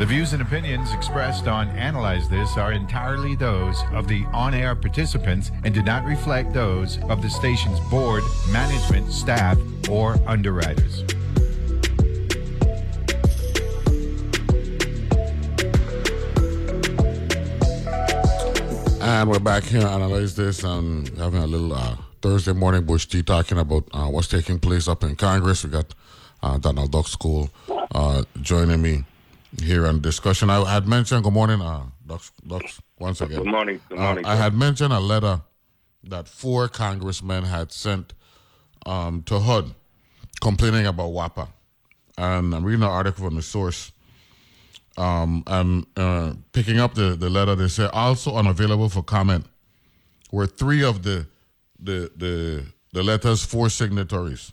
The views and opinions expressed on Analyze This are entirely those of the on air participants and do not reflect those of the station's board, management, staff, or underwriters. And we're back here analyze this and having a little uh, Thursday morning Bush tea talking about uh, what's taking place up in Congress. We got uh, Donald Duck School uh, joining me here on discussion. I had mentioned, good morning, uh, Ducks, Ducks, once again. Good morning. Good Uh. I had mentioned a letter that four congressmen had sent um, to HUD complaining about WAPA. And I'm reading an article from the source. Um, and uh, picking up the, the letter, they say also unavailable for comment were three of the the the the letter's four signatories.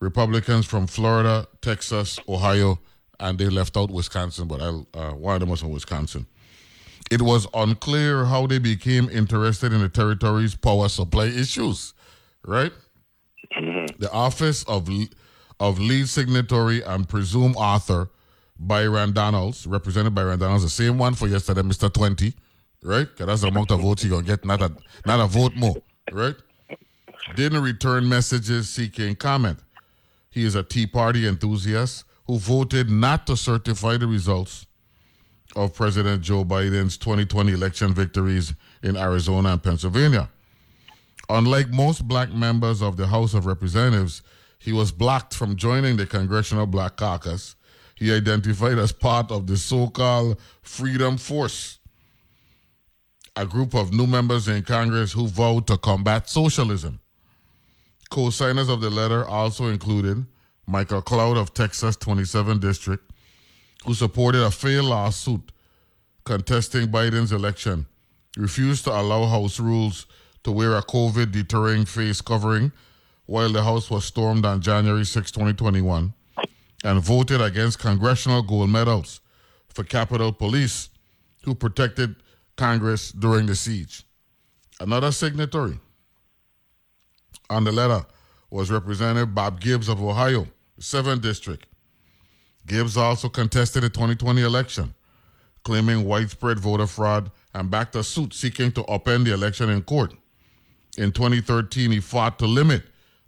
Republicans from Florida, Texas, Ohio, and they left out Wisconsin, but I, uh, one of them was from Wisconsin. It was unclear how they became interested in the territory's power supply issues, right? The office of of lead signatory and presumed author Byron Donalds, represented by Byron Donalds, the same one for yesterday, Mr. 20, right? 'Cause that's the amount of votes you're going to get, not a, not a vote more, right? Didn't return messages seeking comment. He is a Tea Party enthusiast who voted not to certify the results of President Joe Biden's 2020 election victories in Arizona and Pennsylvania. Unlike most black members of the House of Representatives, he was blocked from joining the Congressional Black Caucus. He identified as part of the so called Freedom Force, a group of new members in Congress who vowed to combat socialism. Co signers of the letter also included Michael Cloud of Texas 27 District, who supported a failed lawsuit contesting Biden's election, refused to allow House rules to wear a COVID deterring face covering while the House was stormed on January 6, 2021, and voted against congressional gold medals for Capitol Police, who protected Congress during the siege. Another signatory on the letter was Representative Bob Gibbs of Ohio, 7th District. Gibbs also contested the 2020 election, claiming widespread voter fraud and backed a suit seeking to upend the election in court. In 2013, he fought to limit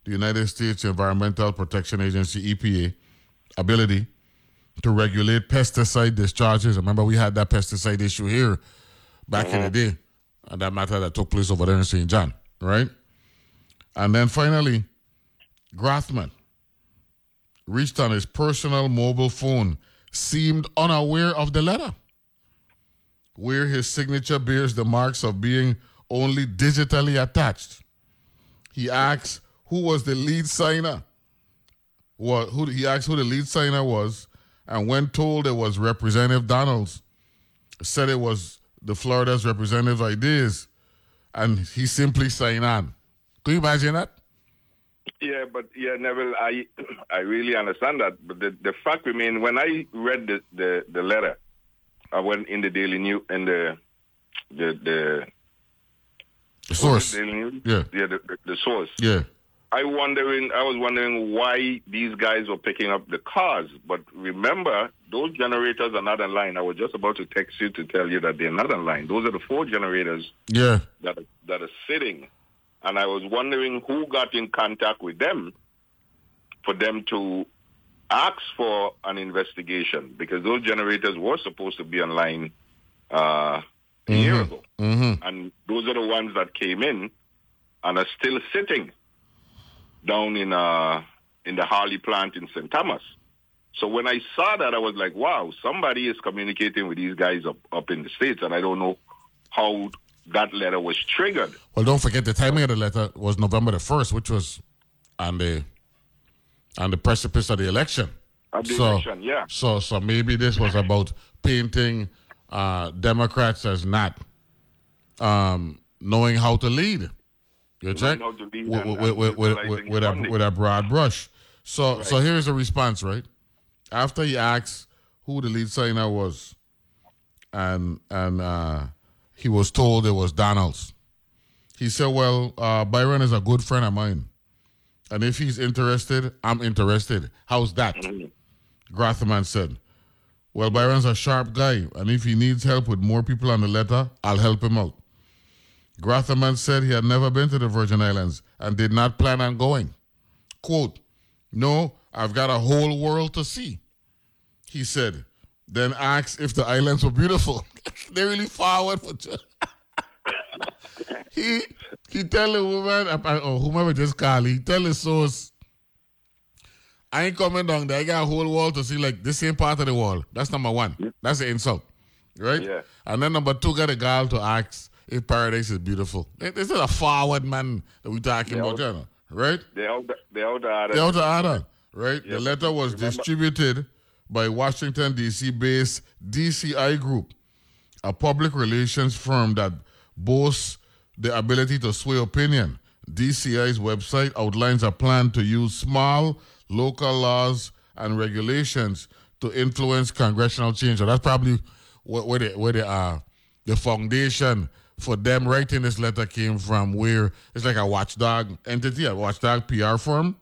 the United States Environmental Protection Agency, EPA, ability to regulate pesticide discharges. Remember, we had that pesticide issue here back in the mm-hmm. day, and that matter that took place over there in St. John, right? And then finally, Grothman reached on his personal mobile phone, seemed unaware of the letter, where his signature bears the marks of being only digitally attached. He asks who was the lead signer. What who he asked who the lead signer was, and when told it was Representative Donalds, said it was the Florida's representative ideas, and he simply signed on. Can you imagine that? Yeah, but yeah, Neville, I I really understand that. But the, the fact remains, when I read the, the, the letter, I went in the Daily News and the the the The source. Daily News? Yeah. yeah, the, the, source. Yeah. I wondering, I was wondering why these guys were picking up the cars. But remember, those generators are not in line. I was just about to text you to tell you that they're not in line. Those are the four generators Yeah. that are, that are sitting, and I was wondering who got in contact with them for them to ask for an investigation because those generators were supposed to be online uh, a year ago, Mm-hmm. and those are the ones that came in and are still sitting down in uh, in the Harley plant in St. Thomas. So when I saw that, I was like, wow, somebody is communicating with these guys up, up in the States, and I don't know how that letter was triggered. Well, don't forget the timing of the letter was November the first, which was on the on the precipice of the election. Of the so, election, yeah. So, so maybe this was about painting uh, Democrats as not um, knowing how to lead. You check how to lead with, with, with, with, with, a with a broad brush. So, so here's the response, right? After he asks who the lead signer was, and and uh, he was told it was Donalds. He said, "Well, uh, Byron is a good friend of mine, and if he's interested, I'm interested. How's that?" Grothman said. Well, Byron's a sharp guy, and if he needs help with more people on the letter, I'll help him out. Grothman said he had never been to the Virgin Islands and did not plan on going. Quote, No, I've got a whole world to see. He said, then asked if the islands were beautiful. they really forward for he he tell the woman or whomever just call he tell the source I ain't coming down there. I got a whole wall to see like this same part of the wall. That's number one. That's the insult. Right? Yeah. And then number two got a girl to ask if paradise is beautiful. This is a forward man that we talking about, you know, right? They out they out the order. They out the order, right? The letter was Remember? distributed by Washington D.C. based DCI Group, a public relations firm that boasts the ability to sway opinion. DCI's website outlines a plan to use small local laws and regulations to influence congressional change. So that's probably where, where the where the uh, the foundation for them writing this letter came from. Where it's like a watchdog entity, a watchdog PR firm.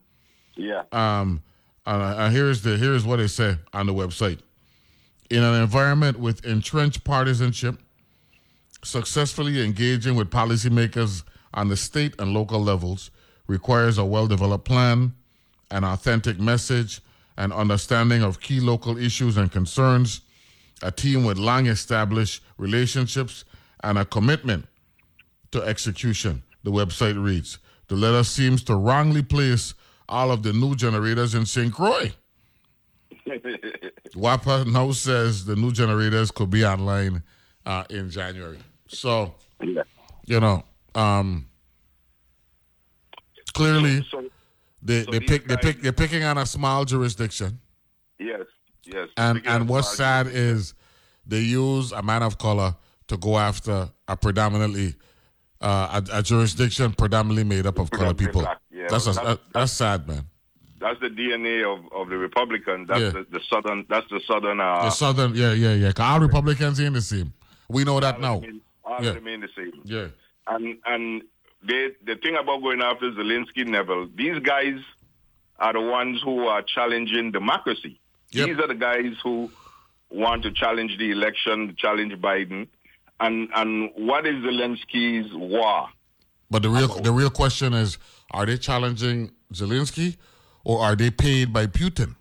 Yeah. Um, uh, here's the here's what it said on the website. In an environment with entrenched partisanship, successfully engaging with policymakers on the state and local levels requires a well-developed plan, an authentic message, an understanding of key local issues and concerns, a team with long established relationships, and a commitment to execution, the website reads. The letter seems to wrongly place all of the new generators in St. Croix. WAPA now says the new generators could be online uh, in January. So, you know, um, clearly so, they, so they pick they pick they're picking on a small jurisdiction. Yes, yes. And and what's sad is they use a man of color to go after a predominantly uh, a, a, jurisdiction predominantly made up of colored people. That's, a, that's, that's sad, man. That's the DNA of, of the Republican. That's yeah. the, the, southern. That's the southern. Uh, the southern. Yeah, yeah, yeah. Our Republicans ain't the same. We know that now. Remain, all yeah. remain the same. Yeah. And and they, the thing about going after Zelensky, Neville, these guys are the ones who are challenging democracy. Yep. These are the guys who want to challenge the election, challenge Biden and and what is Zelensky's war? But the real the real question is: Are they challenging Zelensky, or are they paid by Putin?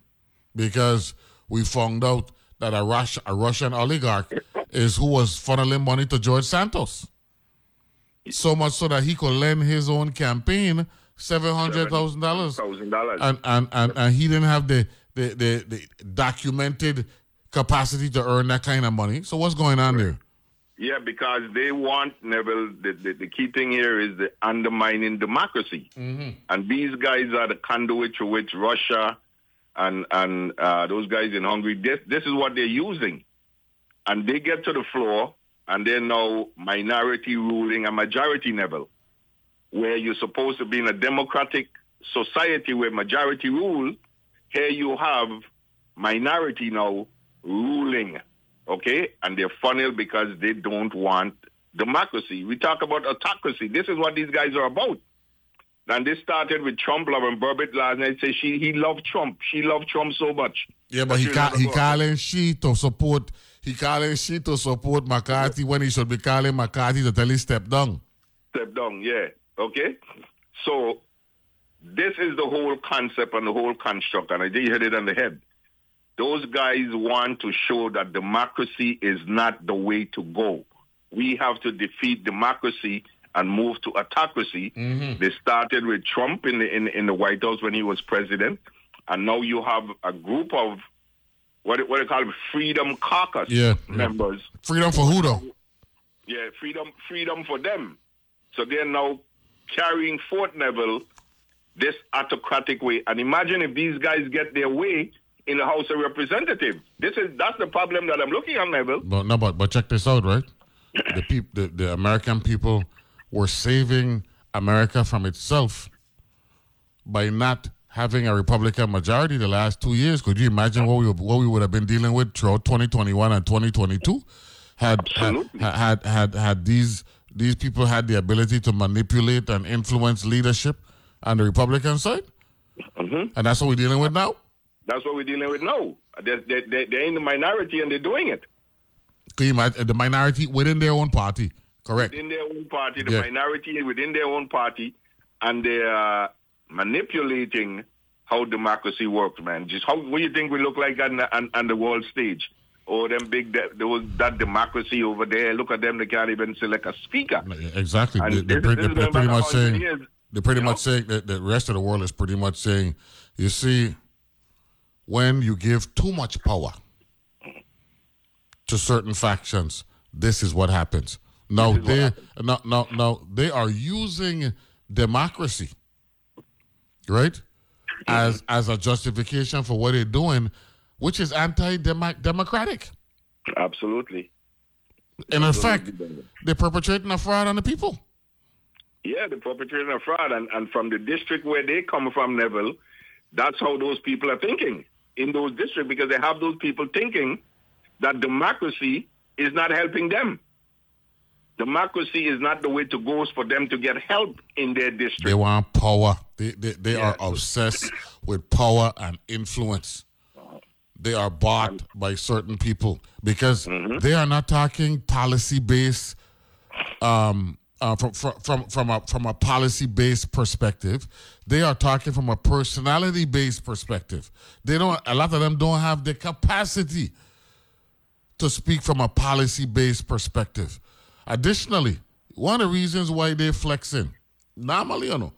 Because we found out that a, Rus- a Russian oligarch is who was funneling money to George Santos. So much so that he could lend his own campaign seven hundred thousand dollars. And, and and and he didn't have the, the the, the documented capacity to earn that kind of money. So what's going on there? Yeah, because they want Neville. The, the, the key thing here is the undermining democracy, mm-hmm. and these guys are the conduit to which Russia and and uh, those guys in Hungary. This this is what they're using, and they get to the floor, and they're now minority ruling a majority Neville, where you're supposed to be in a democratic society where majority rule. Here you have minority now ruling okay? And they're funneled because they don't want democracy. We talk about autocracy. This is what these guys are about. And this started with Trump loving Boebert last night. Say she he loved Trump. She loved Trump so much. Yeah, but he ca- he calling she to support. He calling she to support McCarthy when he should be calling McCarthy to tell him step down. Step down, yeah. Okay. So this is the whole concept and the whole construct, and I did hit it on the head. Those guys want to show that democracy is not the way to go. We have to defeat democracy and move to autocracy. Mm-hmm. They started with Trump in the in, in the White House when he was president, and now you have a group of what what they call them, Freedom Caucus yeah, members. Yeah. Freedom for who though? Yeah, freedom freedom for them. So they're now carrying Fort Neville this autocratic way. And imagine if these guys get their way, in the House of Representatives. This is that's the problem that I'm looking at, Neville. But no, but but check this out, right? the people, the, the American people, were saving America from itself by not having a Republican majority the last two years. Could you imagine what we what we would have been dealing with throughout 2021 and 2022? Had had, had had had these these people had the ability to manipulate and influence leadership on the Republican side, mm-hmm. and that's what we're dealing with now. That's what we're dealing with now. They're, they're, they're in the minority and they're doing it. Can you imagine uh, the minority within their own party? Correct. Within their own party, the Yeah. minority within their own party, and they are manipulating how democracy works, man. Just how what do you think we look like on the, on, on the world stage? Oh, them big, those, that democracy over there. Look at them; they can't even select a speaker. Exactly. And They, they're, pretty, pretty much saying they're pretty you much know? saying that the rest of the world is pretty much saying, you see, when you give too much power to certain factions, this is what happens. Now This is what they now, now, now they are using democracy, right, as as a justification for what they're doing, which is anti-democratic. Absolutely. And in effect, they're perpetrating a fraud on the people. Yeah, they're perpetrating a fraud, and, and from the district where they come from, Neville, that's how those people are thinking in those districts because they have those people thinking that democracy is not helping them. Democracy is not the way to go for them to get help in their district. They want power. They they, they Yeah. are obsessed with power and influence. They are bought by certain people because they are not talking policy based um, uh, from, from from from a from a policy based perspective. They are talking from a personality based perspective. They don't. A lot of them don't have the capacity to speak from a policy based perspective. Additionally, one of the reasons why they're flexing normally, you know,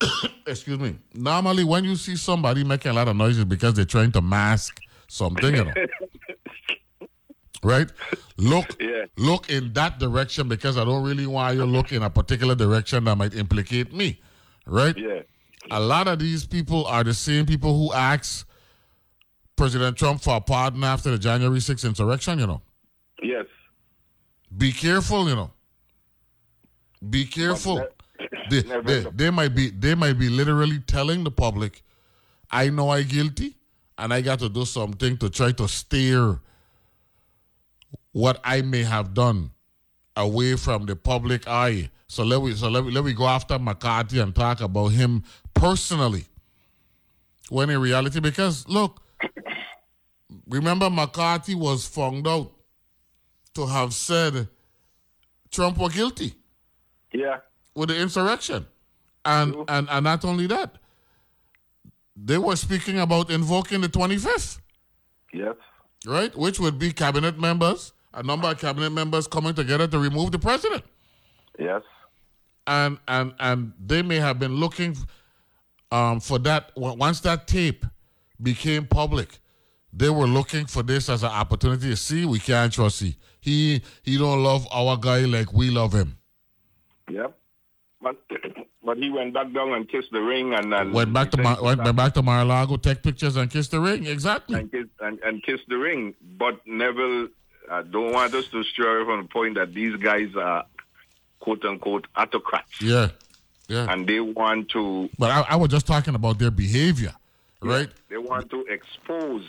excuse me, normally when you see somebody making a lot of noises because they're trying to mask something, you know, right? Look, Yeah. look in that direction because I don't really want you to look in a particular direction that might implicate me, right? Yeah. A lot of these people are the same people who asked President Trump for a pardon after the January 6th insurrection, you know. Yes. Be careful, you know. Be careful. They, they, they might be they might be literally telling the public, I know I guilty and I got to do something to try to steer what I may have done away from the public eye. So let we so let we, let me go after McCarthy and talk about him personally. When in reality, because look, remember McCarthy was found out to have said Trump was guilty Yeah. with the insurrection. And, and and not only that, they were speaking about invoking the 25th, Yes. right? Which would be cabinet members, a number of cabinet members coming together to remove the president. Yes. And and and they may have been looking um, for that once that tape became public. They were looking for this as an opportunity to see we can't trust he. He he don't love our guy like we love him. Yep. But but he went back down and kissed the ring and, and Went back to Mar- went back to Mar-a-Lago, take pictures and kiss the ring. Exactly. and kiss and, and kiss the ring. But Neville uh, don't want us to stray from the point that these guys are quote unquote autocrats Yeah, yeah. and they want to But I, I was just talking about their behavior, right? they want to expose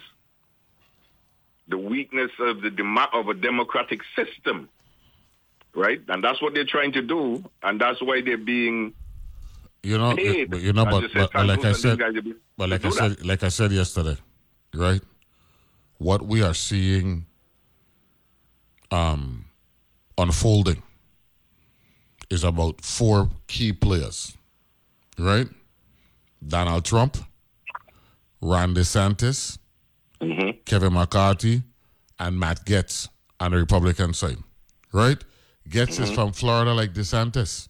the weakness of the demo- of a democratic system. Right? And that's what they're trying to do, and that's why they're being You know, paid. but you know, but, but, but like I Santos and these said, guys are be- but like I do that. said, like I said yesterday, right? What we are seeing, um, unfolding, is about four key players, right? Donald Trump, Ron DeSantis, Mm-hmm. Kevin McCarthy, and Matt Gaetz on the Republican side, right? Gaetz Mm-hmm. is from Florida, like DeSantis.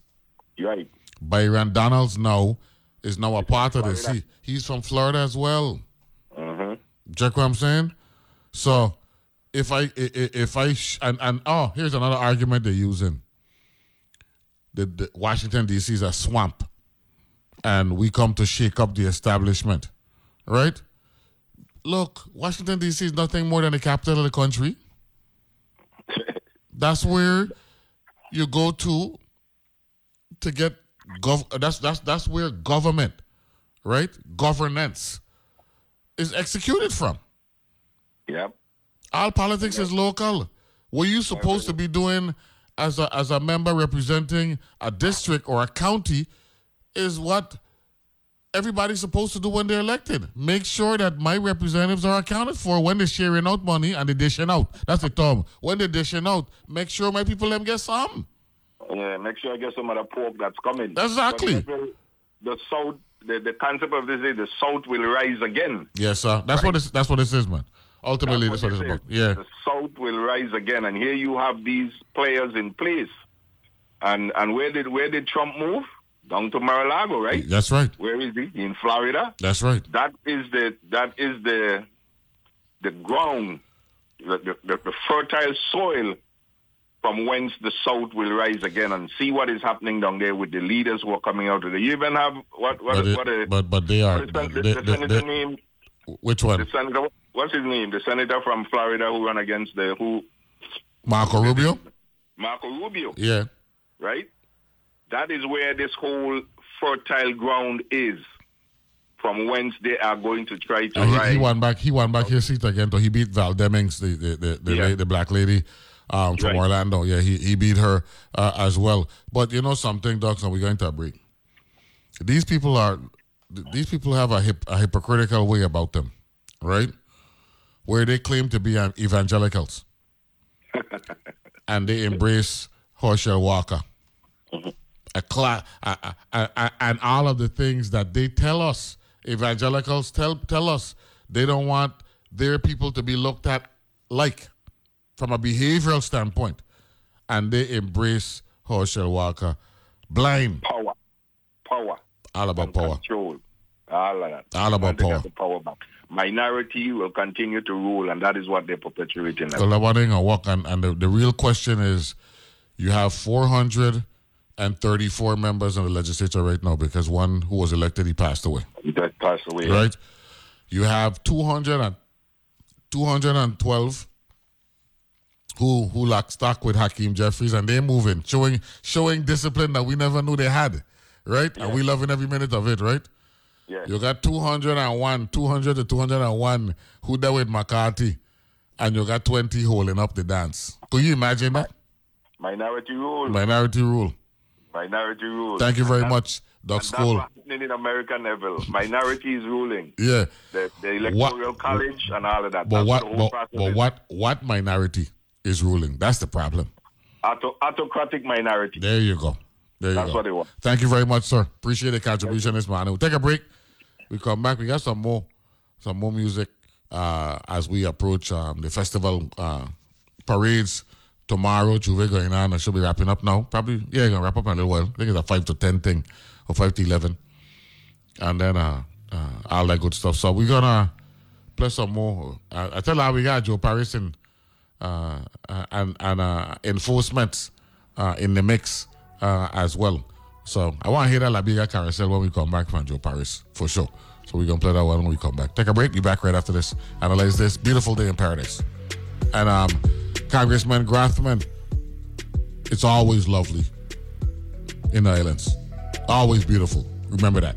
right. Byron Donalds now is now a part of this. He, he's from Florida as well. Mm-hmm. Check what I'm saying? So if I if I sh- and and oh here's another argument they're using. The, the Washington D.C. is a swamp, and we come to shake up the establishment, right? Look, Washington D.C. is nothing more than the capital of the country. That's where you go to to get gov. That's that's that's where government, right? Governance is executed from. Yep. All politics is local. What you supposed to be doing as a as a member representing a district or a county is what everybody's supposed to do when they're elected. Make sure that my representatives are accounted for when they're sharing out money and they're dishing out. That's the term. When they're dishing out, make sure my people them get some. Yeah, make sure I get some of the pork that's coming. Exactly. The South, the, the concept of this is the South will rise again. Yes, sir. That's what it's, that's what this is, man. Ultimately, that's, what, it's about. Yeah. The South will rise again, and here you have these players in place. And and where did where did Trump move? Down to Mar-a-Lago, right? That's right. Where is he? In Florida. That's right. That is the that is the the ground, the, the, the, the fertile soil from whence the South will rise again and see what is happening down there with the leaders who are coming out of there. You even have what what But, it- what, a, but but they are. what is the, they- the they- senator they- name? which one? The senator, what's his name? The senator from Florida who ran against the who Marco Rubio. Marco Rubio, Yeah. right? That is where this whole fertile ground is, from whence they are going to try to he, he won back. He won back his seat again. So he beat Val Demings, the the the, the, Yeah. the black lady um, from Right. Orlando. Yeah, he, he beat her uh, as well. But you know something, Doc, and we're going to a break. These people are th- these people have a, hip, a hypocritical way about them, right? Where they claim to be evangelicals, and they embrace Herschel Walker. A cla- a, a, a, a- and all of the things that they tell us, evangelicals tell tell us they don't want their people to be looked at like from a behavioral standpoint, and they embrace Herschel Walker, blind, power, power. all about and power. Control. All of that. All about power. the power back. Minority will continue to rule, and that is what they're perpetuating. So that one thing I walk and, and the, the real question is you have 434 members in the legislature right now because one who was elected he passed away. that passed away. right? You have 200 and, 212 who who lock stock with Hakeem Jeffries and they're moving, showing showing discipline that we never knew they had, right? And we loving every minute of it, right? Yeah. You got 201, 200 to 201 who there with McCarthy, and you got 20 holding up the dance. Could you imagine that? Minority rule. Minority rule. Minority rule. Thank you very And much, Doc School. That's happening in America, Neville. Minority is ruling. Yeah. The, the electoral college and all of that. But That's what but, but what what minority is ruling? That's the problem. Auto, autocratic minority. There you go. There you That's go. what they want. Thank you very much, sir. Appreciate the contribution this morning. We'll take a break. We come back. We got some more, some more music uh, as we approach um, the festival uh, parades tomorrow. J'ouvert going on. I should be wrapping up now. Probably, yeah, gonna wrap up in a little while. I think it's a five to ten thing, or five to eleven, and then uh, uh, all that good stuff. So we're gonna play some more. Uh, I tell you we got Joe Paris and uh, and and uh, enforcement in the mix as well. So I want to hear that La Biga carousel when we come back from Joe Paris for sure. So we're gonna play that one when we come back. Take a break. Be back right after this. Analyze this beautiful day in paradise. And um, Congressman Grothman, it's always lovely in the islands. Always beautiful. Remember that.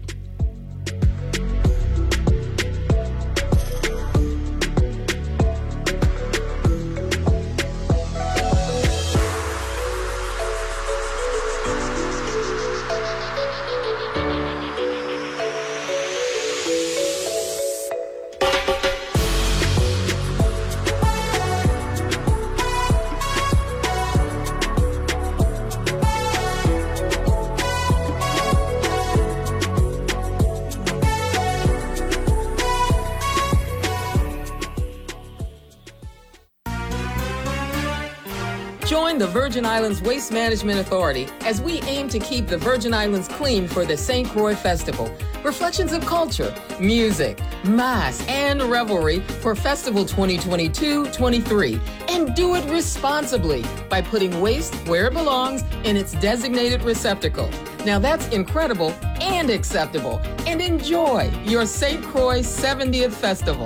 Virgin Islands Waste Management Authority as we aim to keep the Virgin Islands clean for the St. Croix Festival. Reflections of culture, music, mass, and revelry for Festival 2022-23. And do it responsibly by putting waste where it belongs in its designated receptacle. Now that's incredible and acceptable. And enjoy your St. Croix 70th Festival.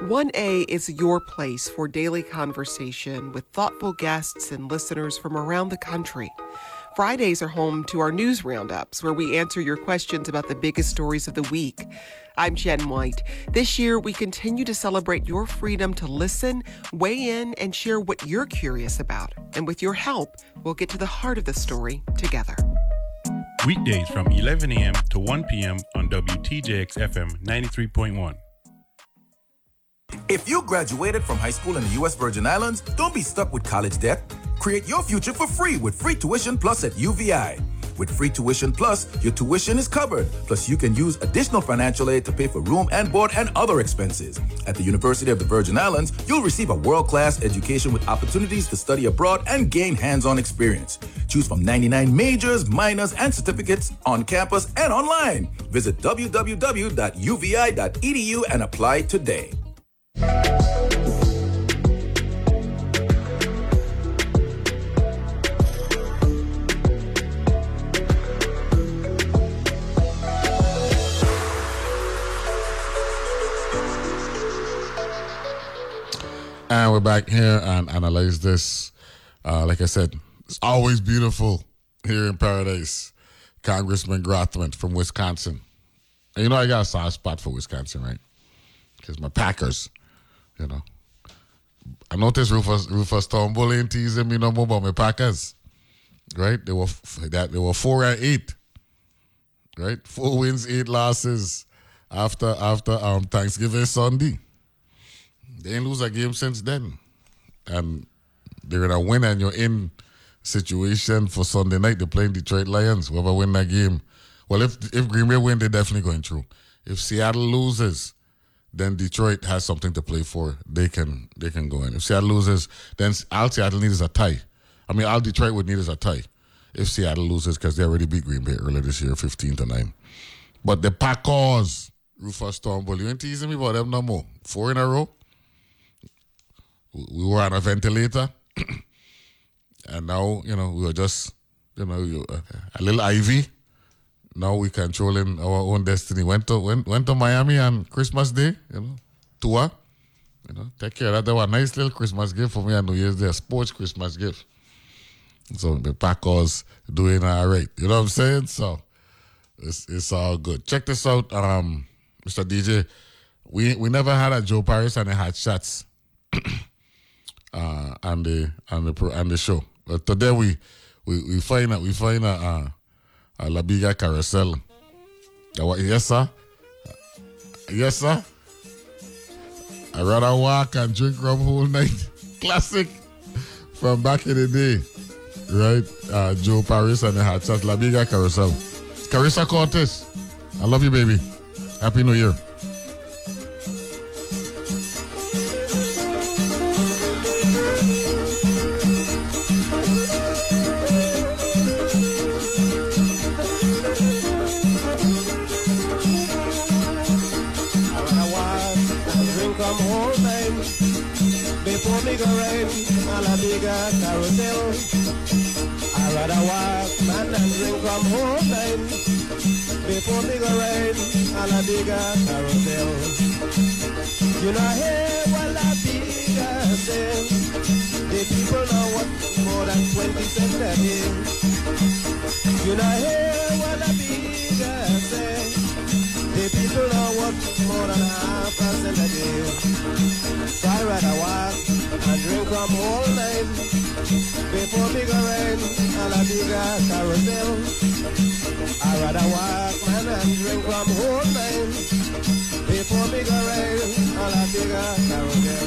1A is your place for daily conversation with thoughtful guests and listeners from around the country. Fridays are home to our news roundups where we answer your questions about the biggest stories of the week. I'm Jen White. This year, we continue to celebrate your freedom to listen, weigh in, and share what you're curious about. And with your help, we'll get to the heart of the story together. Weekdays from 11 a.m. to 1 p.m. on WTJX FM 93.1. If you graduated from high school in the U.S. Virgin Islands, don't be stuck with college debt. Create your future for free with Free Tuition Plus at UVI. With Free Tuition Plus, your tuition is covered. Plus, you can use additional financial aid to pay for room and board and other expenses. At the University of the Virgin Islands, you'll receive a world class education with opportunities to study abroad and gain hands on experience. Choose from 99 majors, minors, and certificates on campus and online. Visit www.uvi.edu and apply today. And we're back here and analyze this. Uh, like I said, it's always beautiful here in Paradise. Congressman Grothman from Wisconsin. And you know, I got a soft spot for Wisconsin, right? Because my Packers, you know. I noticed Rufus Rufus Turnbull ain't teasing me no more about my Packers, right? They were that they were four and eight, right? Four wins, eight losses after after um Thanksgiving Sunday. They ain't lose a game since then. And they're in a win and you're in situation for Sunday night. They're playing Detroit Lions. Whoever win that game. Well, if if Green Bay win, they're definitely going through. If Seattle loses, then Detroit has something to play for. They can they can go in. If Seattle loses, then all Seattle needs is a tie. I mean, all Detroit would need is a tie. If Seattle loses, because they already beat Green Bay earlier this year, fifteen to nine. But the Packers, Rufus Turnbull, you ain't teasing me about them no more. Four in a row we were on a ventilator, and now you know we were just you know uh, a little IV. Now we controlling our own destiny. Went to went went to Miami on Christmas Day, you know, tour. You know, take care of that. That was a nice little Christmas gift for me on New Year's Day, a sports Christmas gift. So the Packers doing all right. You know what I'm saying? So it's it's all good. Check this out, um, Mr. DJ. We we never had a Joe Paris and a hot shots uh, on the on the on the show. But today we we we find a, we find a, uh, a La Biga carousel. Yes sir, yes sir. I rather walk and drink rum whole night. Classic from back in the day, right? Uh, Joe Paris and the Hot Shot La Biga carousel. Carissa Cortez, I love you, baby. Happy New Year. Bigger carousel. You know, hey, what a bigger say. The people know what more than 20 cents a day. You know, hey, what a bigger say. The people know what more than half a cent a day. So I rather walk and drink from all night before go ride on a bigger carousel. I rather walk, man, and drink from whole nine before me go ride on a bigger carousel.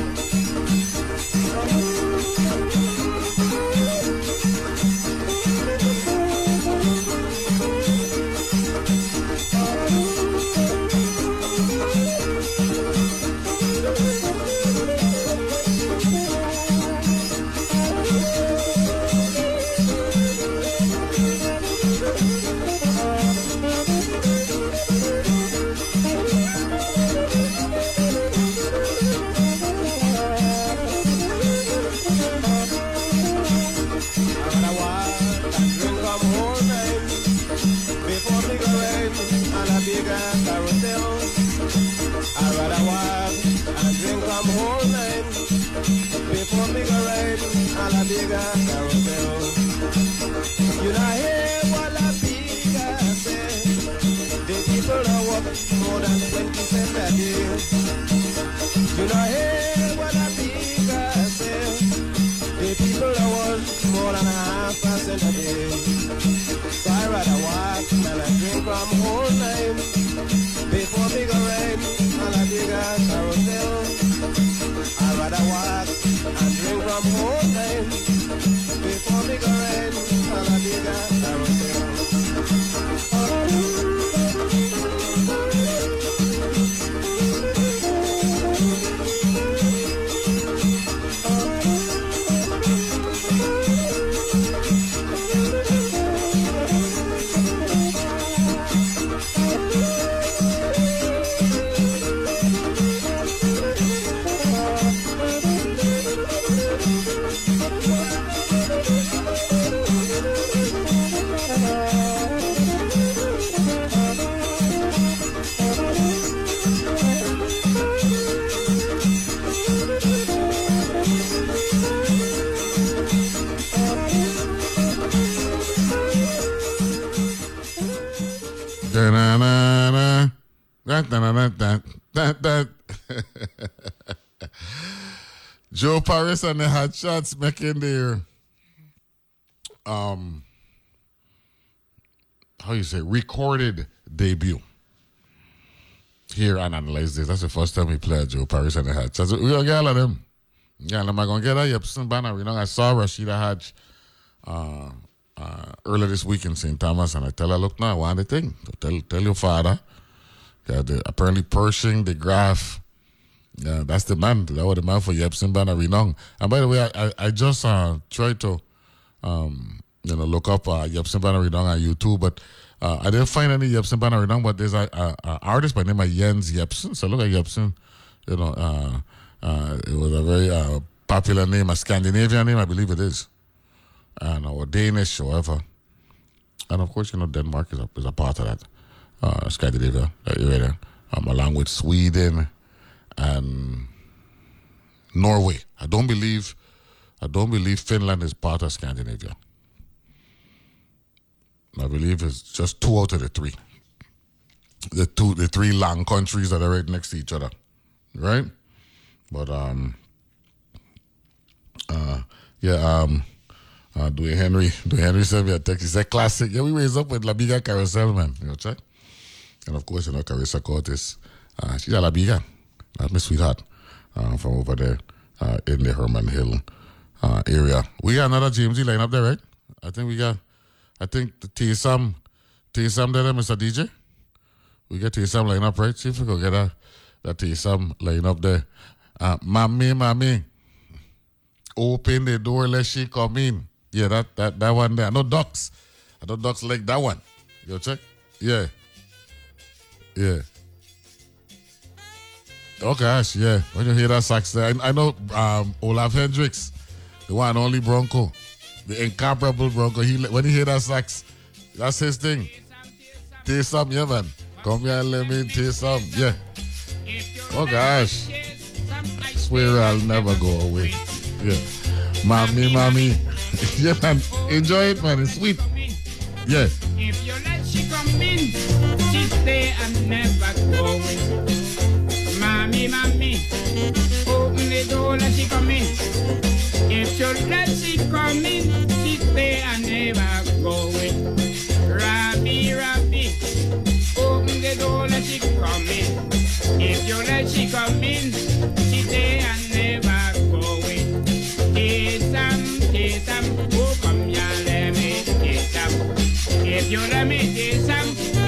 Joe Paris and the Hot Shots making their um how you say recorded debut here on Analyze This. That's the first time we played Joe Paris and the Hot Shots. We gonna get all of them. Yeah, am I gonna get that Yepson banner? You know, I saw Rashida Hatch uh, uh, earlier this week in St. Thomas, and I tell her, look now, one thing. Tell tell your father apparently Pershing, the graph, yeah, that's the man. That was the man for Yepson Banner Renong. And by the way, I, I, I just uh, tried to um, you know look up uh, Yepson Banner Renong on YouTube, but uh, I didn't find any Yepson Banner Renong, but there's a, artist by the name of Jens Yepson. So look at Yepson. You know, uh, uh, it was a very uh, popular name, a Scandinavian name, I believe it is and or Danish or whatever. And of course, you know, Denmark is a, is a part of that, uh, Scandinavia, that area um, along with Sweden Norway. I don't believe, I don't believe Finland is part of Scandinavia. I believe it's just two out of the three. The two, the three land countries that are right next to each other, right? But um, uh, yeah, um, uh, Dwayne Henry, Dwayne Henry sent me a text. He said, "Classic, yeah, we raised up with La Biga Carousel, man. You know, check." And of course, you know, Carissa Cortis, uh, she's a La Biga. That's my sweetheart uh, from over there uh, in the Herman Hill uh, area. We got another GMG line up there, right? I think we got, I think the T Sam, T Sam there, Mr. DJ. We get T Sam line up, right? See if we can get that T Sam line up there. Uh, mommy, mommy, open the door, let she come in. Yeah, that that that one there. No ducks. I know ducks like that one. Yo, check. Yeah. Yeah. Oh gosh, yeah. When you hear that sax I, I know um, Olaf Hendricks, the one and only Bronco, the incomparable Bronco. He when he hear that sax, that's his thing. Taste some, yeah, man. Come here and let me taste some, yeah. Oh gosh, I swear I'll never go away. Yeah, mommy, mommy, yeah, man. Enjoy it, man. It's sweet. Yeah. If you let she come in, she stay and never going. Mommy, mommy, open the door, let she come in. If you let she come in, she stay and never going. Rabbi, Rabbi, open the door, let she come in. If you let she come in, she stay and never going. Taste taste oh come here, let me taste If you let me taste some,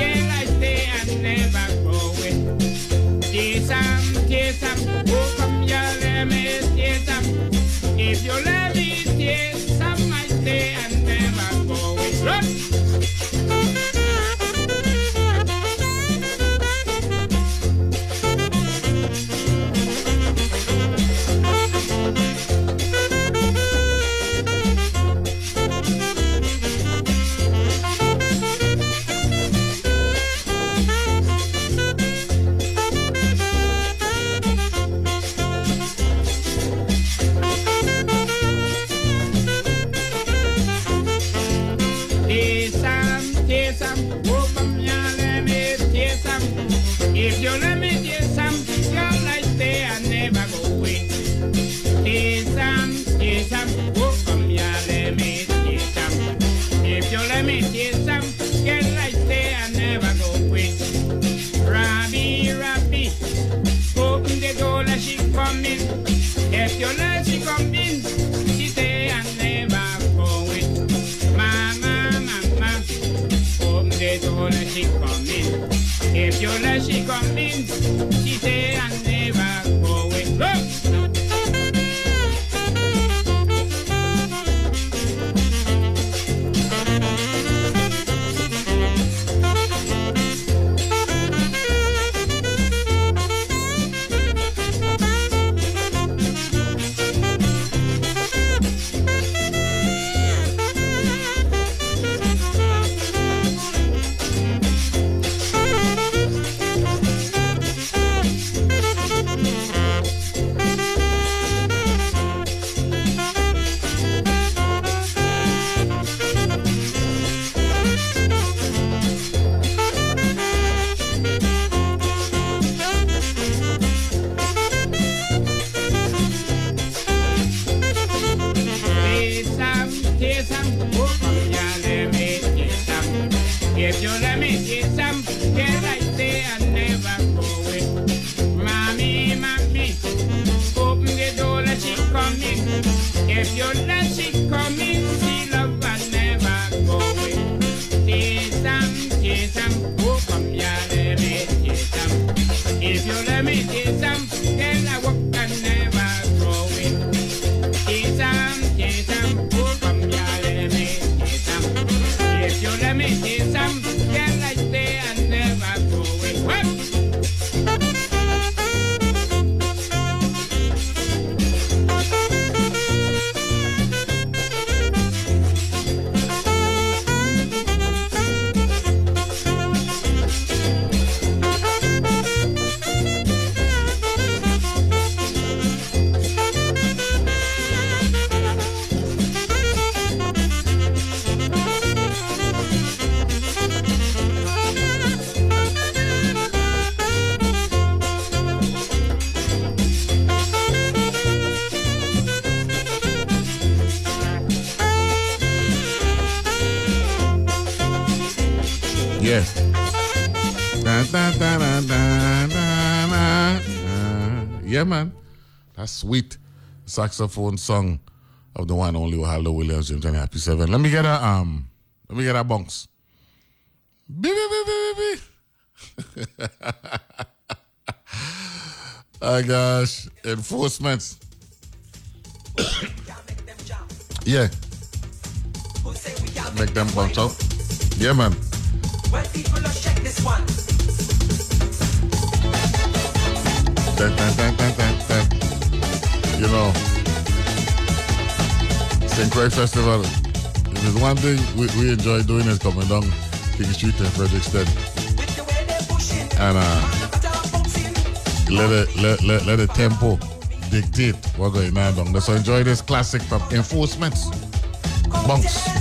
sweet saxophone song of the one only Waldo Williams, James and Happy Seven. Let me get a um, let me get a bonks. Beep, beep, beep, oh gosh, enforcement. yeah. Make them bounce out. Yeah, man. Well, people, let's check this one you know, St. Croix Festival. If there's one thing we, we enjoy doing is coming down King Street and Frederiksted. And uh, let, it, let, let, let the tempo dictate what's going on down there. So enjoy this classic from Enforcements. Bunks.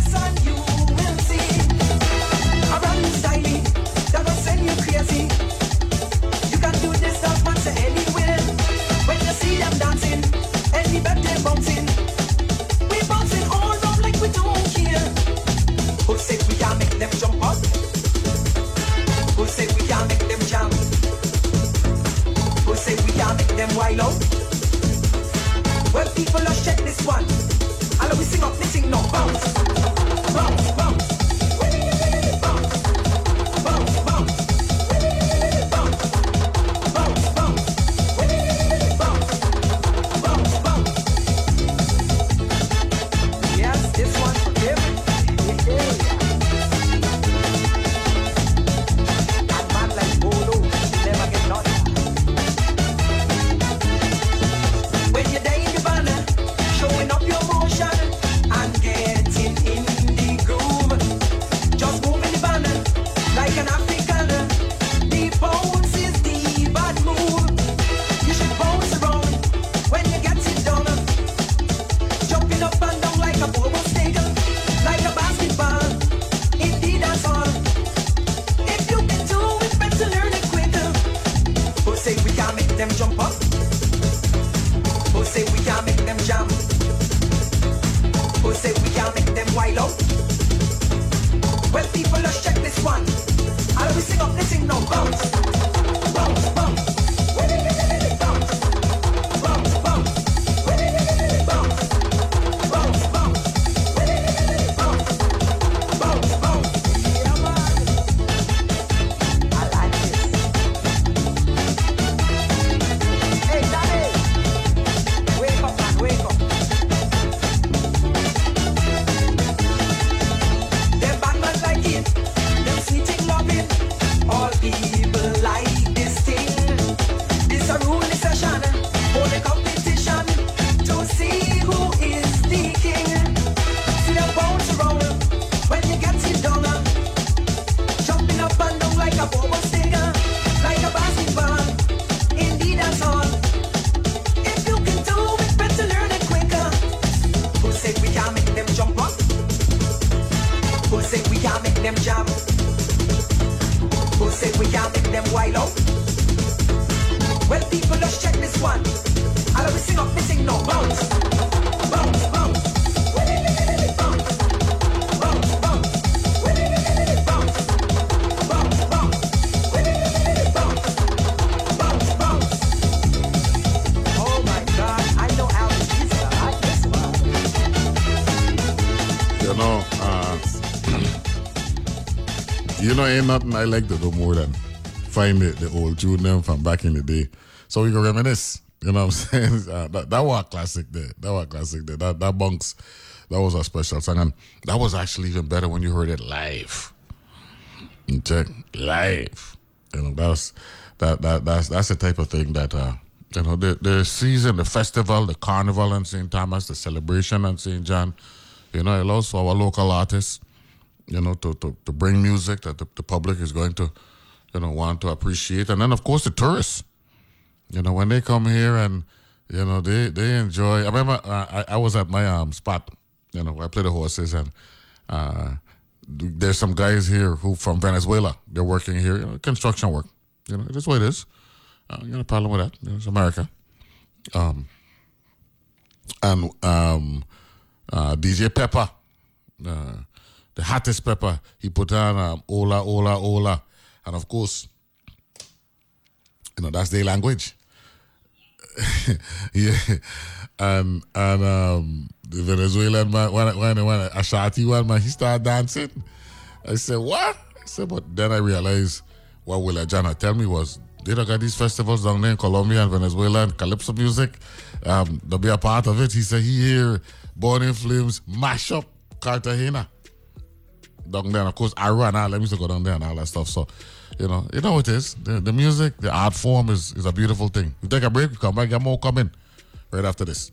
You know, ain't nothing I like to do more than find the, the old tune them from back in the day. So we can reminisce. You know what I'm saying? Uh, that, that was a classic there. That was a classic there. That, that bunks, that was a special song. And that was actually even better when you heard it live. You check live. You know, that's that that that's that's the type of thing that uh you know the the season, the festival, the carnival in St. Thomas, the celebration in St. John, you know, it allows for our local artists, you know, to, to, to bring music that the, the public is going to, you know, want to appreciate. And then of course the tourists. You know, when they come here and you know they they enjoy. I remember uh, I, I was at my um spot. You know, I play the horses and uh, there's some guys here who from Venezuela. They're working here, you know, construction work. You know, that's what it is. Uh, you a problem with that. You know, it's America. Um, and um, uh, DJ Pepper, uh, the hottest Pepper, he put on um, Ola, Ola, Ola. And of course, you know, that's their language. yeah. And and um, the Venezuelan man, when, when, when Ashanti one man, he started dancing. I said, what? I said, but then I realized what Willa Jana tell me was, they don't got these festivals down there in Colombia and Venezuela and calypso music. Um, they'll be a part of it. He said he hear Born in Flames mash up Cartagena. Down there, and of course, I run all, let me go down there and all that stuff. So, you know, you know what it is. The, the music, the art form is, is a beautiful thing. We take a break, we come back, get more coming right after this.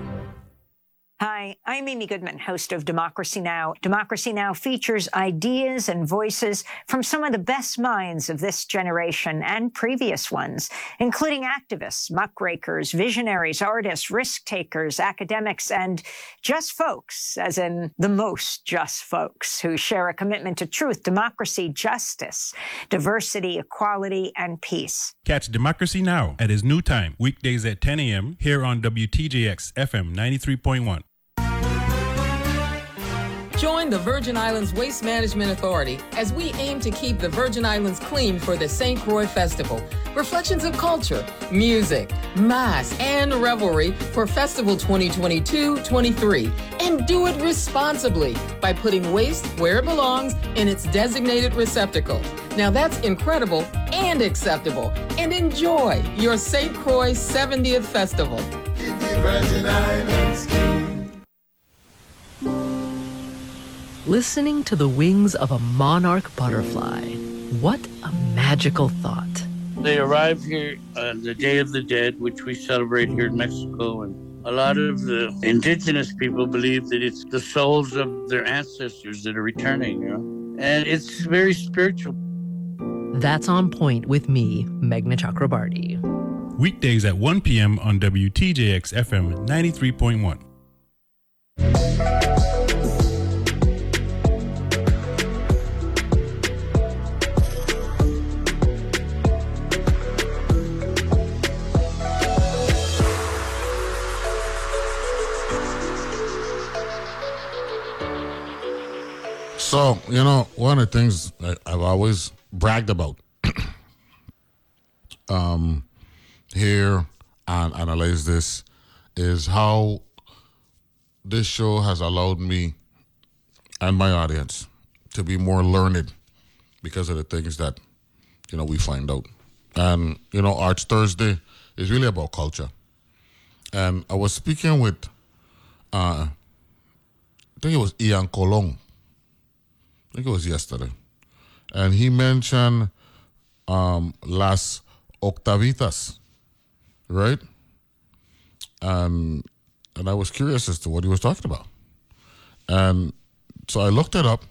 I'm Amy Goodman, host of Democracy Now! Democracy Now! features ideas and voices from some of the best minds of this generation and previous ones, including activists, muckrakers, visionaries, artists, risk takers, academics, and just folks, as in the most just folks, who share a commitment to truth, democracy, justice, diversity, equality, and peace. Catch Democracy Now! at its new time, weekdays at 10 a.m. here on WTJX FM 93.1. Join the Virgin Islands Waste Management Authority as we aim to keep the Virgin Islands clean for the St. Croix Festival. Reflections of culture, music, mass, and revelry for Festival 2022-23. And do it responsibly by putting waste where it belongs in its designated receptacle. Now that's incredible and acceptable. And enjoy your St. Croix 70th Festival. Listening to the wings of a monarch butterfly. What a magical thought. They arrive here on the Day of the Dead, which we celebrate here in Mexico, and a lot of the indigenous people believe that it's the souls of their ancestors that are returning, you know? And it's very spiritual. That's on point with me, Meghna Chakrabarti. Weekdays at 1 p.m. on WTJX FM 93.1. So, you know, one of the things I, I've always bragged about um, here and analyze this is how this show has allowed me and my audience to be more learned because of the things that, you know, we find out. And, you know, Arts Thursday is really about culture. And I was speaking with, uh, I think it was Ian Colon I think it was yesterday, and he mentioned um, Las Octavitas, right? And and I was curious as to what he was talking about, and so I looked it up,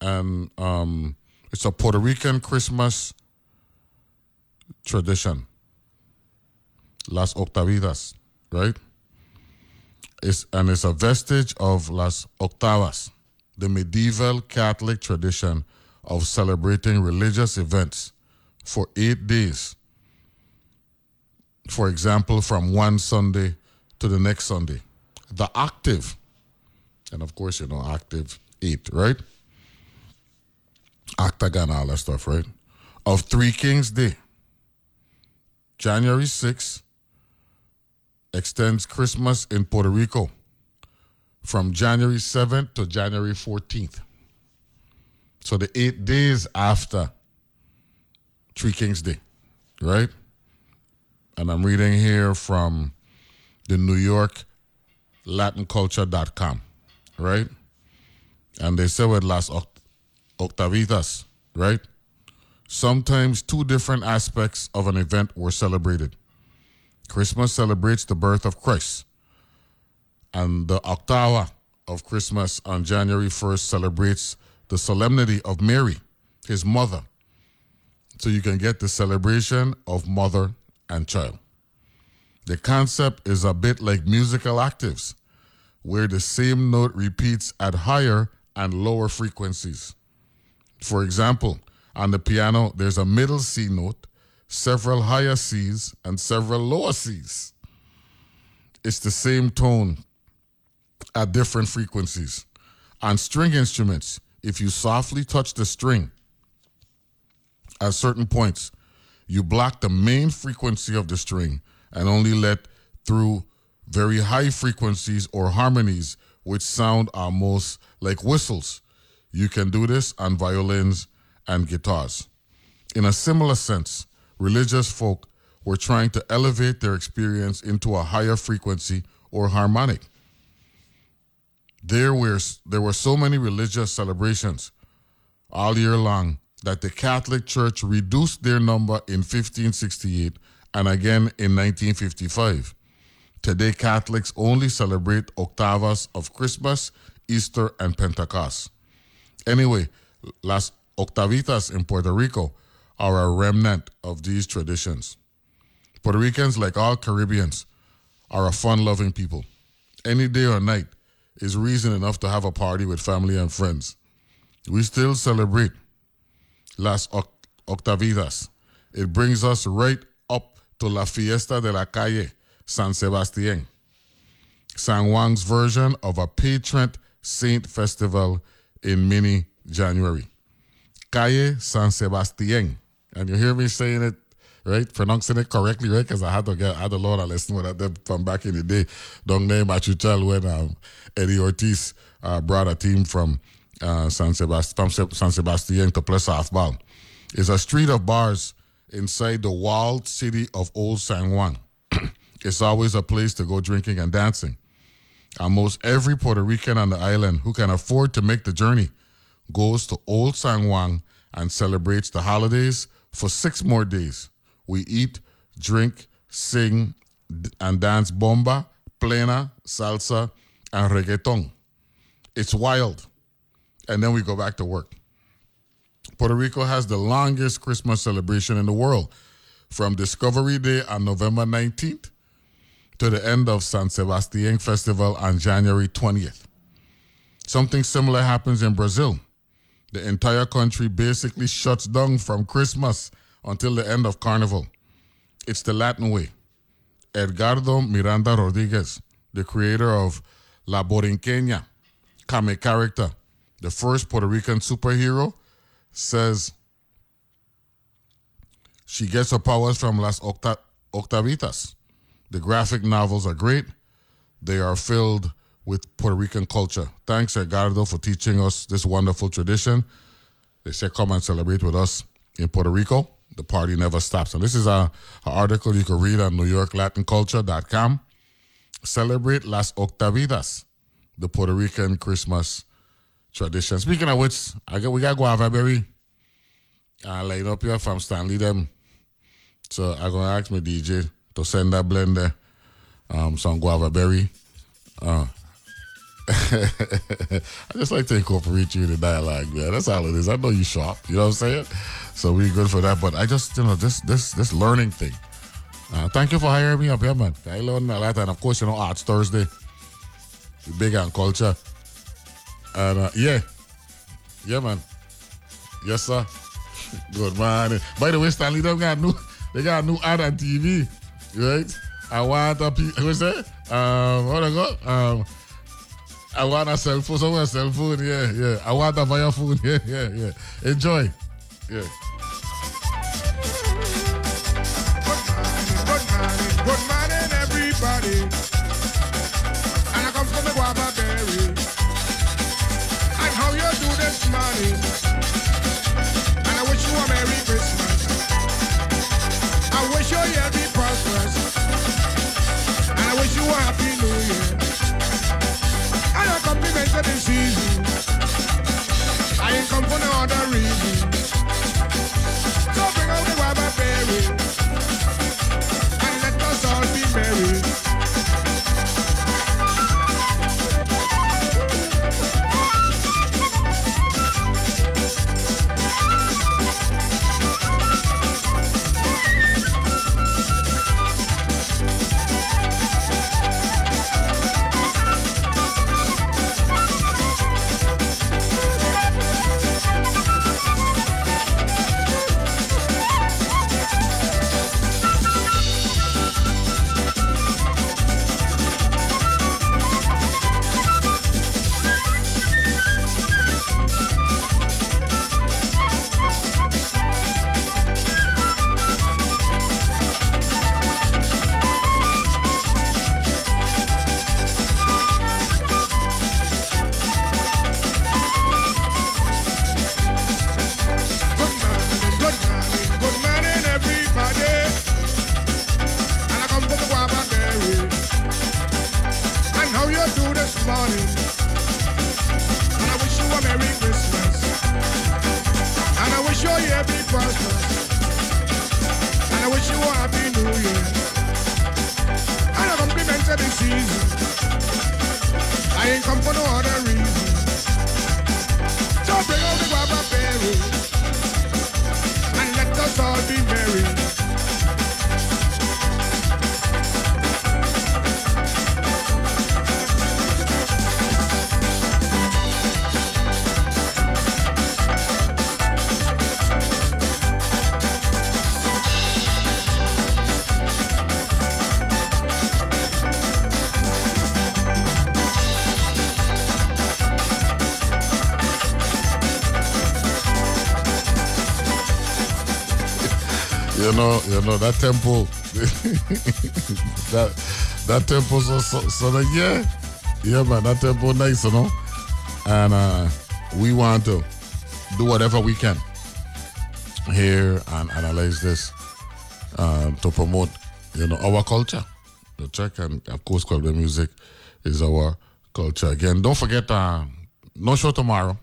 and um, it's a Puerto Rican Christmas tradition. Las Octavitas, right? It's, and it's a vestige of Las Octavas, the medieval Catholic tradition of celebrating religious events for eight days. For example, from one Sunday to the next Sunday. The octave, and of course, you know, octave eight, right? Octagon, all that stuff, right? Of Three Kings Day. January 6th extends Christmas in Puerto Rico from January 7th to January 14th. So the eight days after Three Kings Day, right? And I'm reading here from the New York LatinCulture.com, right? And they say with Las Oct- Octavitas, right? Sometimes two different aspects of an event were celebrated. Christmas celebrates the birth of Christ, and the Octava of Christmas on January 1st celebrates the solemnity of Mary, his mother. So you can get the celebration of mother and child. The concept is a bit like musical octaves, where the same note repeats at higher and lower frequencies. For example, on the piano, there's a middle C note, several higher C's, and several lower C's. It's the same tone at different frequencies. On string instruments, if you softly touch the string at certain points, you block the main frequency of the string and only let through very high frequencies or harmonies which sound almost like whistles. You can do this on violins and guitars. In a similar sense, religious folk were trying to elevate their experience into a higher frequency or harmonic. There were, there were so many religious celebrations all year long that the Catholic Church reduced their number in 1568 and again in 1955. Today, Catholics only celebrate octavas of Christmas, Easter, and Pentecost. Anyway, Las Octavitas in Puerto Rico are a remnant of these traditions. Puerto Ricans, like all Caribbeans, are a fun loving people. Any day or night is reason enough to have a party with family and friends. We still celebrate Las Oct- Octavitas. It brings us right up to La Fiesta de la Calle, San Sebastián, San Juan's version of a patron saint festival in mini January. Calle San Sebastián. And you hear me saying it right, pronouncing it correctly, right? Because I had to get, I had a lot of lessons with that from back in the day. Don't name Achuchal when um, Eddie Ortiz uh, brought a team from uh, San, San Sebastian to play softball. It's a street of bars inside the walled city of Old San Juan. it's always a place to go drinking and dancing. Almost every Puerto Rican on the island who can afford to make the journey goes to Old San Juan and celebrates the holidays for six more days. We eat, drink, sing, and dance bomba, plena, salsa, and reggaeton. It's wild. And then we go back to work. Puerto Rico has the longest Christmas celebration in the world from Discovery Day on November 19th to the end of San Sebastian Festival on January 20th. Something similar happens in Brazil. The entire country basically shuts down from Christmas until the end of Carnival. It's the Latin way. Edgardo Miranda Rodriguez, the creator of La Borinqueña, comic character, the first Puerto Rican superhero, says she gets her powers from Las Octa- Octavitas. The graphic novels are great. They are filled with Puerto Rican culture. Thanks, Edgardo, for teaching us this wonderful tradition. They say, come and celebrate with us in Puerto Rico. The party never stops. And this is a, article you can read on NewYorkLatinCulture.com. Celebrate Las Octavitas, the Puerto Rican Christmas tradition. Speaking of which, I got, we got guava berry. I line up here from Stanley them. So I'm gonna ask my DJ to send that blender. Um some guava berry. Uh I just like to incorporate you in the dialogue, man. That's all it is. I know you sharp, you know what I'm saying? So we're good for that. But I just, you know, this this this learning thing. Uh, thank you for hiring me up here, man. I learned a lot, and of course, you know, Arts Thursday, big on culture, and uh, yeah, yeah, man, yes, sir. Good man. By the way, Stanley, they got new, they got a new ad on TV, right? I want a, what's that? Um, what I got? Um, I want a cell phone, someone cell phone, yeah, yeah. I want a a phone, yeah, yeah, yeah. Enjoy, yeah. Good morning, good morning, everybody. And I come from the guava berry. And how you do this morning? And I wish you a Merry Christmas. I wish your year be prosperous. And I wish you a Happy know, you know that tempo, that that tempo so so, so yeah, yeah, man, that tempo nice, you know, and uh, we want to do whatever we can here and analyze this uh, to promote, you know, our culture. The check and of course, club music is our culture. Again, don't forget, uh, no show tomorrow,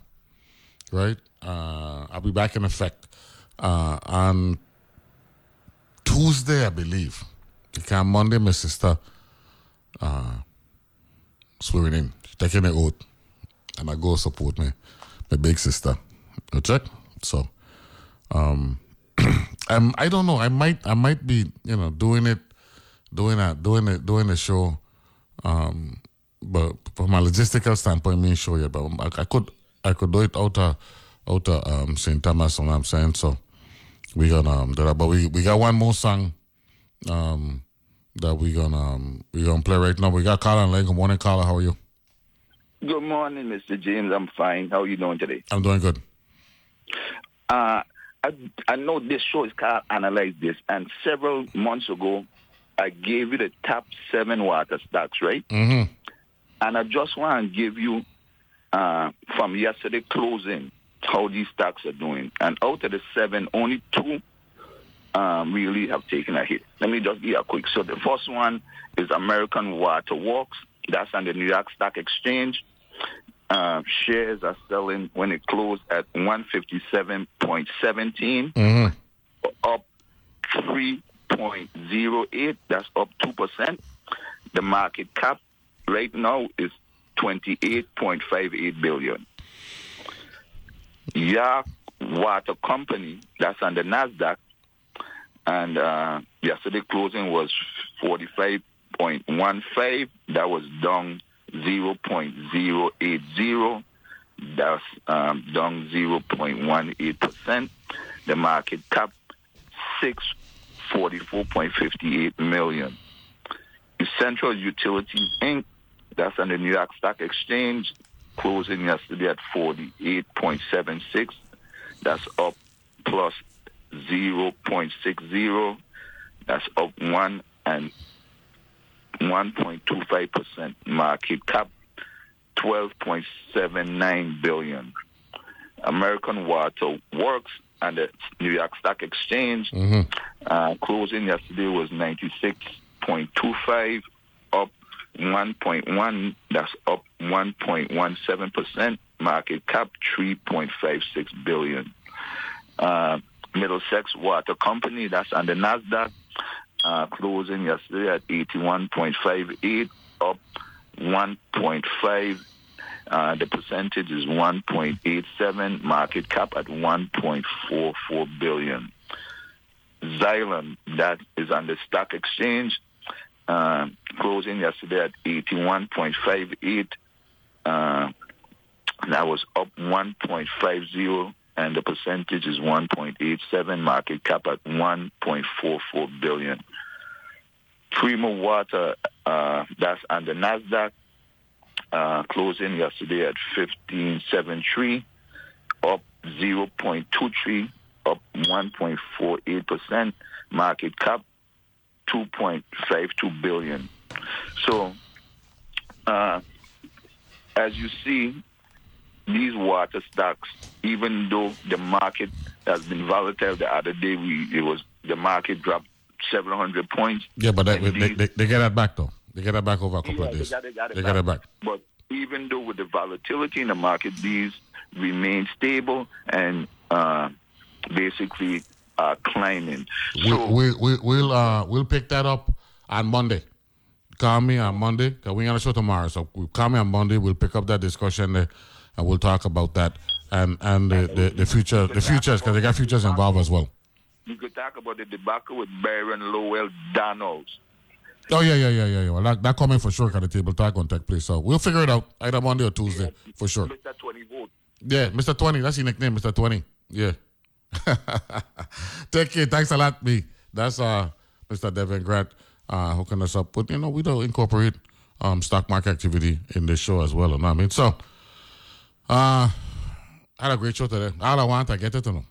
right? Uh, I'll be back in effect uh, on Tuesday, I believe. Because Monday, my sister uh, swearing in, taking an oath, and I go support me, my big sister. You check? So, um, I'm, I don't know. I might, I might be, you know, doing it, doing a, doing it, doing a show. Um, but from a logistical standpoint, me sure yet. But I, I could, I could do it out of, out of um, St. Thomas. You know what I'm saying? So we gonna um, that. But we, we got one more song, um, that we gonna um, we gonna play right now. We got Carla and Lane. Good morning, Carla. How are you? Good morning, Mr. James. I'm fine. How are you doing today? I'm doing good. Uh, I, I know this show is called Analyze This, and several months ago, I gave you the top seven water stocks, right? Mm-hmm. And I just want to give you uh, from yesterday closing how these stocks are doing. And out of the seven, only two um, really have taken a hit. Let me just give you a quick. So the first one is American Water Works. That's on the New York Stock Exchange. uh, shares are selling when it closed at 157.17, Mhm. up 3.08. That's up 2%. The market cap right now is 28.58 billion. York Water Company, that's on the NASDAQ, and uh, yesterday closing was 45.15. That was down 0.080. That's um, down 0.18%. The market cap 644.58 million. Central Utilities Inc. That's on the New York Stock Exchange, closing yesterday at 48.76. That's up plus 0.60. That's up one and 1.25% market cap, 12.79 billion. American Water Works and the New York Stock Exchange uh, closing yesterday was 96.25, up 1.1. That's up 1.17 percent. Market cap 3.56 billion. Uh, Middlesex Water Company, that's on the Nasdaq, uh, closing yesterday at 81.58, up 1.5. Uh, the percentage is 1.87. Market cap at 1.44 billion. Xylem, that is on the stock exchange, uh, closing yesterday at 81.58. Uh, that was up 1.50, and the percentage is 1.87. Market cap at 1.44 billion. Primo Water, uh, that's on the Nasdaq, uh, closing yesterday at 15.73, up 0.23, up 1.48 percent. Market cap 2.52 billion. So, uh, as you see, these water stocks, even though the market has been volatile, the other day we it was the market dropped several hundred points. Yeah, but that, they, these- they, they get that back though. They get that back over a couple Yeah, of they days. got it- got it They got it back. But even though with the volatility in the market, these remain stable and uh, basically are climbing. We, we, we, we'll uh, we'll pick that up on Monday. Call me on Monday because we're gonna show tomorrow. So call me on Monday. We'll pick up that discussion there, and we'll talk about that and and the, the, the future the futures because they got futures involved as well. You could talk about the debacle with Byron Lowell Donalds. Oh yeah yeah yeah yeah yeah. Well, that, that coming for sure. Cause the table talk gonna take place. So we'll figure it out either Monday or Tuesday for sure. Mr. 20 vote. Yeah, Mr. Twenty. That's your nickname, Mr. Twenty. Yeah. Take care. Thanks a lot, me. That's uh Mr. Devin Grant uh hooking us up. But you know, we don't incorporate um stock market activity in this show as well. You know what I mean? So uh I had a great show today. All I want, I get it know.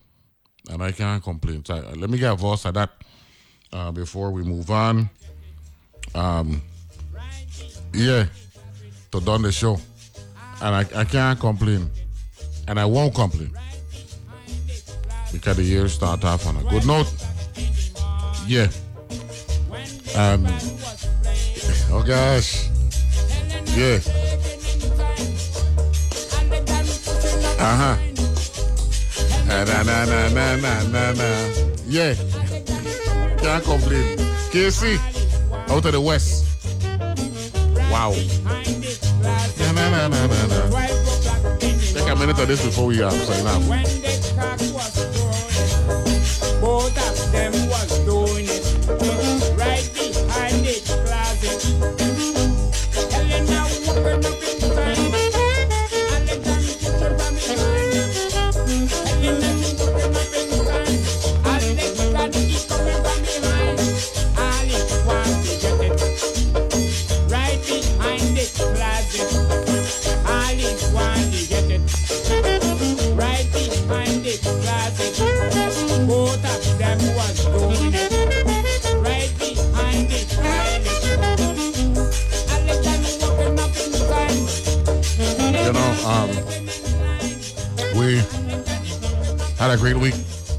And I can't complain. So, uh, let me get a voice of that uh before we move on. Um yeah, to done the show. And I, I can't complain. And I won't complain. Because the year start off on a good note. Yeah. Um Oh gosh. Yeah. Uh-huh. Na na na na na na na na. Yeah. Can't complain. KC. Out of the west. Wow. Na na na na na na. Take a minute of this before we uh, sign off.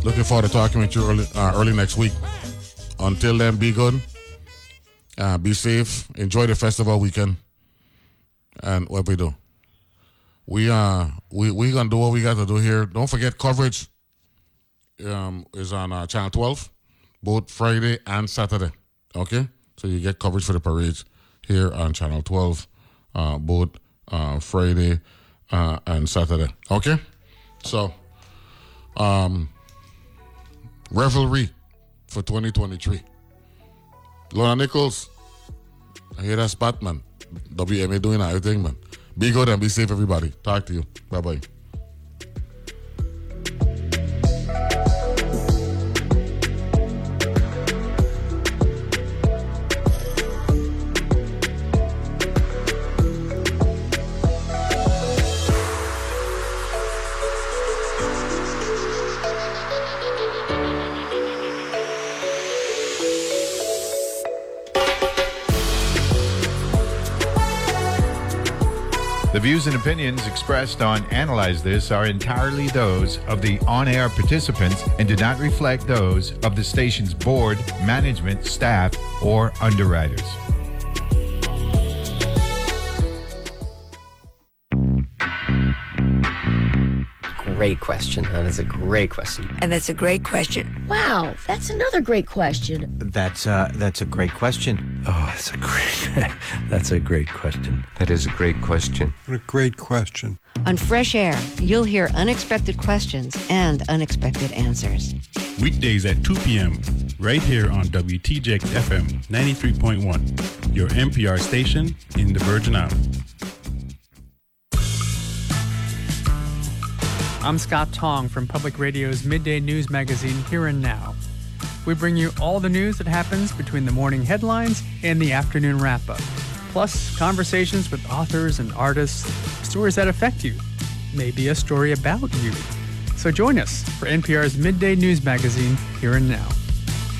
Looking forward to talking with you early, uh, early next week. Until then, be good. Uh, be safe. Enjoy the festival weekend. And what we do. we uh we we gonna do what we got to do here. Don't forget coverage. Um, is on uh, channel twelve, both Friday and Saturday. Okay, so you get coverage for the parades here on channel twelve, uh, both uh, Friday uh, and Saturday. Okay, so um, revelry for twenty twenty three. Lorna Nichols, I hear that spot, man. WMA doing everything, man. Be good and be safe, everybody. Talk to you. Bye bye. Views and opinions expressed on Analyze This are entirely those of the on air participants and do not reflect those of the station's board, management, staff, or underwriters. Great question. That is a great question. And that's a great question. Wow, that's another great question. That's uh, that's a great question. Oh, that's a great. that's a great question. That is a great question. What a great question. On Fresh Air, you'll hear unexpected questions and unexpected answers. Weekdays at 2 p.m. right here on WTJX FM 93.1, your NPR station in the Virgin Islands. I'm Scott Tong from Public Radio's midday news magazine Here and Now. We bring you all the news that happens between the morning headlines and the afternoon wrap up, plus conversations with authors and artists, stories that affect you, maybe a story about you. So join us for NPR's midday news magazine Here and Now.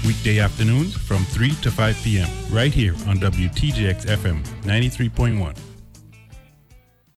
Weekday afternoons from 3 to 5 p.m. right here on WTJX FM 93.1.